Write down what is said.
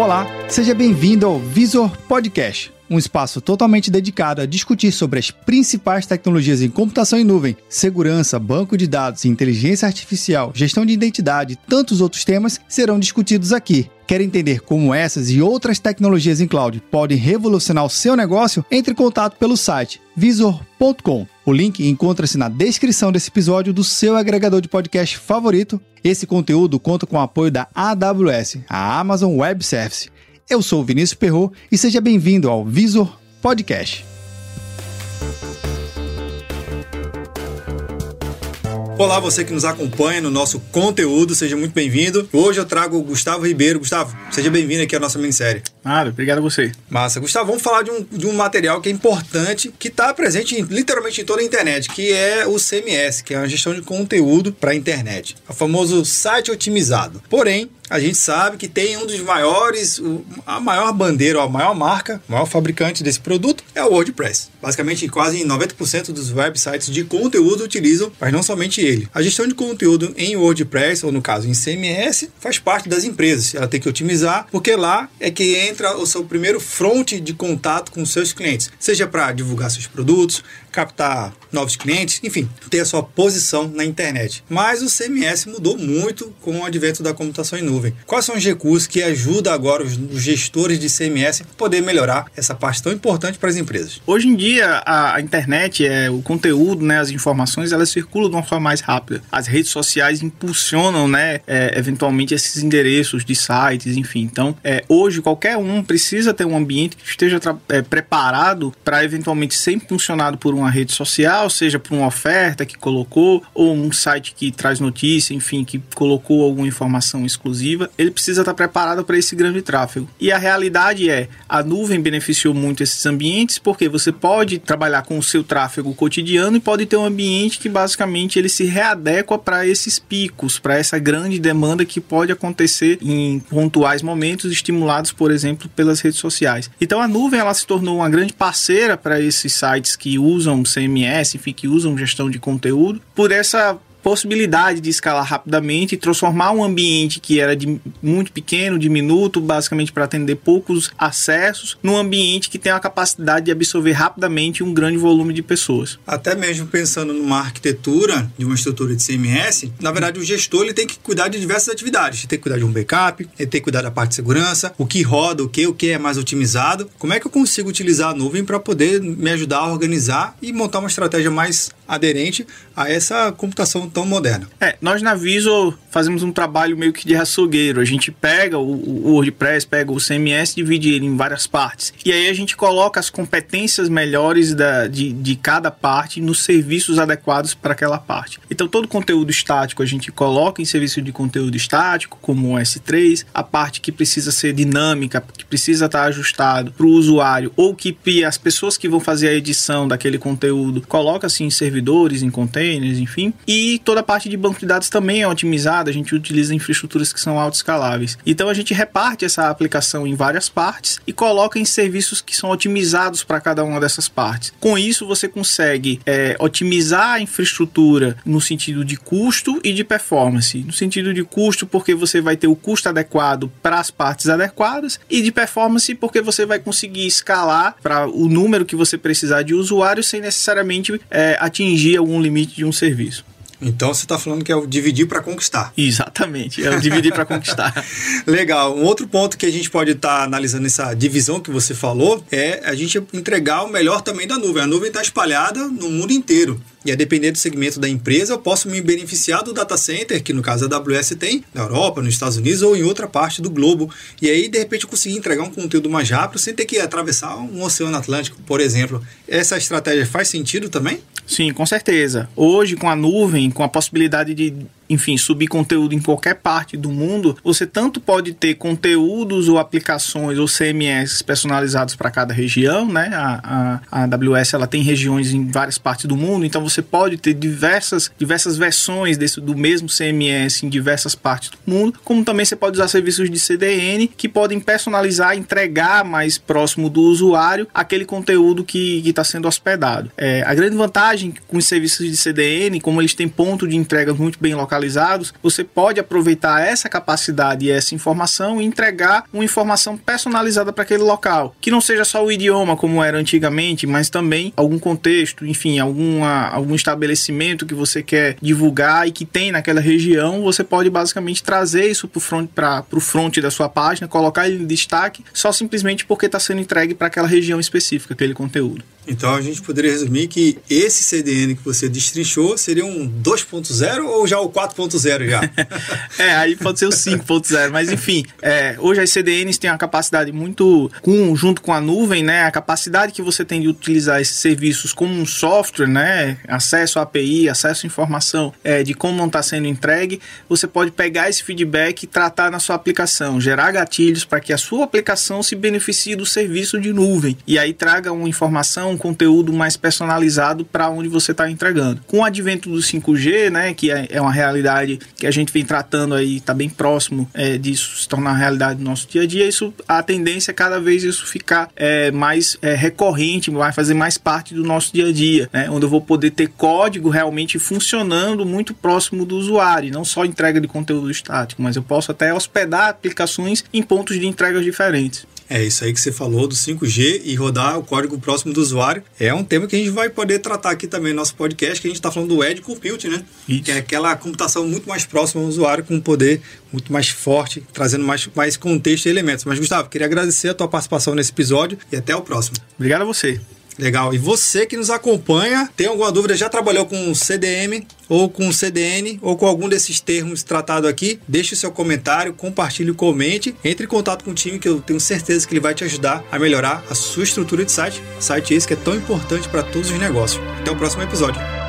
Olá, seja bem-vindo ao Visor Podcast, um espaço totalmente dedicado a discutir sobre as principais tecnologias em computação em nuvem, segurança, banco de dados, inteligência artificial, gestão de identidade e tantos outros temas serão discutidos aqui. Quer entender como essas e outras tecnologias em cloud podem revolucionar o seu negócio? Entre em contato pelo site visor.com. O link encontra-se na descrição desse episódio do seu agregador de podcast favorito. Esse conteúdo conta com o apoio da AWS, a Amazon Web Service. Eu sou o Vinícius Perro e seja bem-vindo ao Visor Podcast. Olá, você que nos acompanha no nosso conteúdo, seja muito bem-vindo. Hoje eu trago o Gustavo Ribeiro. Gustavo, seja bem-vindo aqui à nossa minissérie. Ah, obrigado a você. Massa. Gustavo, vamos falar de um, de um material que é importante, que está presente em, literalmente em toda a internet, que é o CMS, que é a gestão de conteúdo para a internet. O famoso site otimizado. Porém, a gente sabe que tem um dos maiores, a maior bandeira, a maior marca, o maior fabricante desse produto é o WordPress. Basicamente, quase 90% dos websites de conteúdo utilizam, mas não somente ele. A gestão de conteúdo em WordPress, ou no caso em CMS, faz parte das empresas. Ela tem que otimizar, porque lá é que entra o seu primeiro front de contato com os seus clientes, seja para divulgar seus produtos, captar novos clientes, enfim, ter a sua posição na internet. Mas o CMS mudou muito com o advento da computação em nuvem. Quais são os recursos que ajudam agora os gestores de CMS a poder melhorar essa parte tão importante para as empresas? Hoje em dia, a, internet, é, o conteúdo, né, as informações, elas circulam de uma forma mais rápida. As redes sociais impulsionam, né, é, eventualmente esses endereços de sites, enfim. Então, é, hoje, qualquer um precisa ter um ambiente que esteja é, preparado para eventualmente ser impulsionado por uma rede social, seja por uma oferta que colocou, ou um site que traz notícia, enfim, que colocou alguma informação exclusiva, ele precisa estar preparado para esse grande tráfego. E a realidade é, a nuvem beneficiou muito esses ambientes porque você pode trabalhar com o seu tráfego cotidiano e pode ter um ambiente que basicamente ele se readequa para esses picos, para essa grande demanda que pode acontecer em pontuais momentos estimulados, por exemplo, pelas redes sociais. Então a nuvem ela se tornou uma grande parceira para esses sites que usam usam CMS, que usam gestão de conteúdo, por essa possibilidade de escalar rapidamente e transformar um ambiente que era de muito pequeno, diminuto, basicamente para atender poucos acessos, num ambiente que tem a capacidade de absorver rapidamente um grande volume de pessoas. Até mesmo pensando numa arquitetura de uma estrutura de CMS, na verdade o gestor ele tem que cuidar de diversas atividades. Ele tem que cuidar de um backup, ele tem que cuidar da parte de segurança, o que roda, o que, o que é mais otimizado. Como é que eu consigo utilizar a nuvem para poder me ajudar a organizar e montar uma estratégia mais aderente a essa computação tão moderna. É, nós na Viso fazemos um trabalho meio que de açougueiro. A gente pega o, o WordPress, pega o CMS, divide ele em várias partes. E aí a gente coloca as competências melhores da, de, de cada parte nos serviços adequados para aquela parte. Então todo conteúdo estático a gente coloca em serviço de conteúdo estático, como o S3. A parte que precisa ser dinâmica, que precisa estar ajustado para o usuário, ou que as pessoas que vão fazer a edição daquele conteúdo, coloca-se em servidores, em containers, enfim. E toda a parte de banco de dados também é otimizada, a gente utiliza infraestruturas que são autoescaláveis. Então a gente reparte essa aplicação em várias partes e coloca em serviços que são otimizados para cada uma dessas partes. Com isso, você consegue é, otimizar a infraestrutura no sentido de custo e de performance. No sentido de custo, porque você vai ter o custo adequado para as partes adequadas, e de performance, porque você vai conseguir escalar para o número que você precisar de usuários sem necessariamente é, atingir algum limite de um serviço. Então você está falando que é o dividir para conquistar. Exatamente, é o dividir para conquistar. Legal. Um outro ponto que a gente pode estar tá analisando essa divisão que você falou é a gente entregar o melhor também da nuvem. A nuvem está espalhada no mundo inteiro. E a depender do segmento da empresa, eu posso me beneficiar do data center, que no caso a AWS tem, na Europa, nos Estados Unidos ou em outra parte do globo. E aí, de repente, eu conseguir entregar um conteúdo mais rápido sem ter que atravessar um oceano Atlântico, por exemplo. Essa estratégia faz sentido também? Sim, com certeza. Hoje, com a nuvem, com a possibilidade de enfim, subir conteúdo em qualquer parte do mundo, você tanto pode ter conteúdos ou aplicações ou CMS personalizados para cada região, né? A, a, a AWS ela tem regiões em várias partes do mundo, então você pode ter diversas, diversas versões desse, do mesmo CMS em diversas partes do mundo, como também você pode usar serviços de CDN que podem personalizar, entregar mais próximo do usuário aquele conteúdo que está sendo hospedado. É, a grande vantagem com os serviços de CDN, como eles têm ponto de entrega muito bem localizado localizados, você pode aproveitar essa capacidade e essa informação e entregar uma informação personalizada para aquele local, que não seja só o idioma como era antigamente, mas também algum contexto, enfim, alguma, algum estabelecimento que você quer divulgar e que tem naquela região, você pode basicamente trazer isso para o front, front da sua página, colocar ele em destaque, só simplesmente porque está sendo entregue para aquela região específica, aquele conteúdo. Então a gente poderia resumir que esse CDN que você destrinchou seria um 2.0 ou já o 4.0 já? é, aí pode ser o 5.0, mas enfim, é, hoje as CDNs têm uma capacidade muito, com, junto com a nuvem, né, a capacidade que você tem de utilizar esses serviços como um software, né, acesso à API, acesso à informação é, de como não está sendo entregue, você pode pegar esse feedback e tratar na sua aplicação, gerar gatilhos para que a sua aplicação se beneficie do serviço de nuvem e aí traga uma informação um conteúdo mais personalizado para onde você está entregando. Com o advento do 5G, né, que é, é uma realidade que a gente vem tratando aí, está bem próximo é, disso se tornar realidade no nosso dia a dia, isso, a tendência é cada vez isso ficar é, mais é, recorrente, vai fazer mais parte do nosso dia a dia, né, onde eu vou poder ter código realmente funcionando muito próximo do usuário, não só entrega de conteúdo estático, mas eu posso até hospedar aplicações em pontos de entrega diferentes. É isso aí que você falou do 5G e rodar o código próximo do usuário. É um tema que a gente vai poder tratar aqui também no nosso podcast, que a gente está falando do Edge Compute, né? Isso. Que é aquela computação muito mais próxima ao usuário, com um poder muito mais forte, trazendo mais, mais contexto e elementos. Mas, Gustavo, queria agradecer a tua participação nesse episódio e até o próximo. Obrigado a você. Legal. E você que nos acompanha, tem alguma dúvida? Já trabalhou com CDM ou com CDN ou com algum desses termos tratados aqui? Deixe o seu comentário, compartilhe, comente, entre em contato com o time que eu tenho certeza que ele vai te ajudar a melhorar a sua estrutura de site. Site esse que é tão importante para todos os negócios. Até o próximo episódio.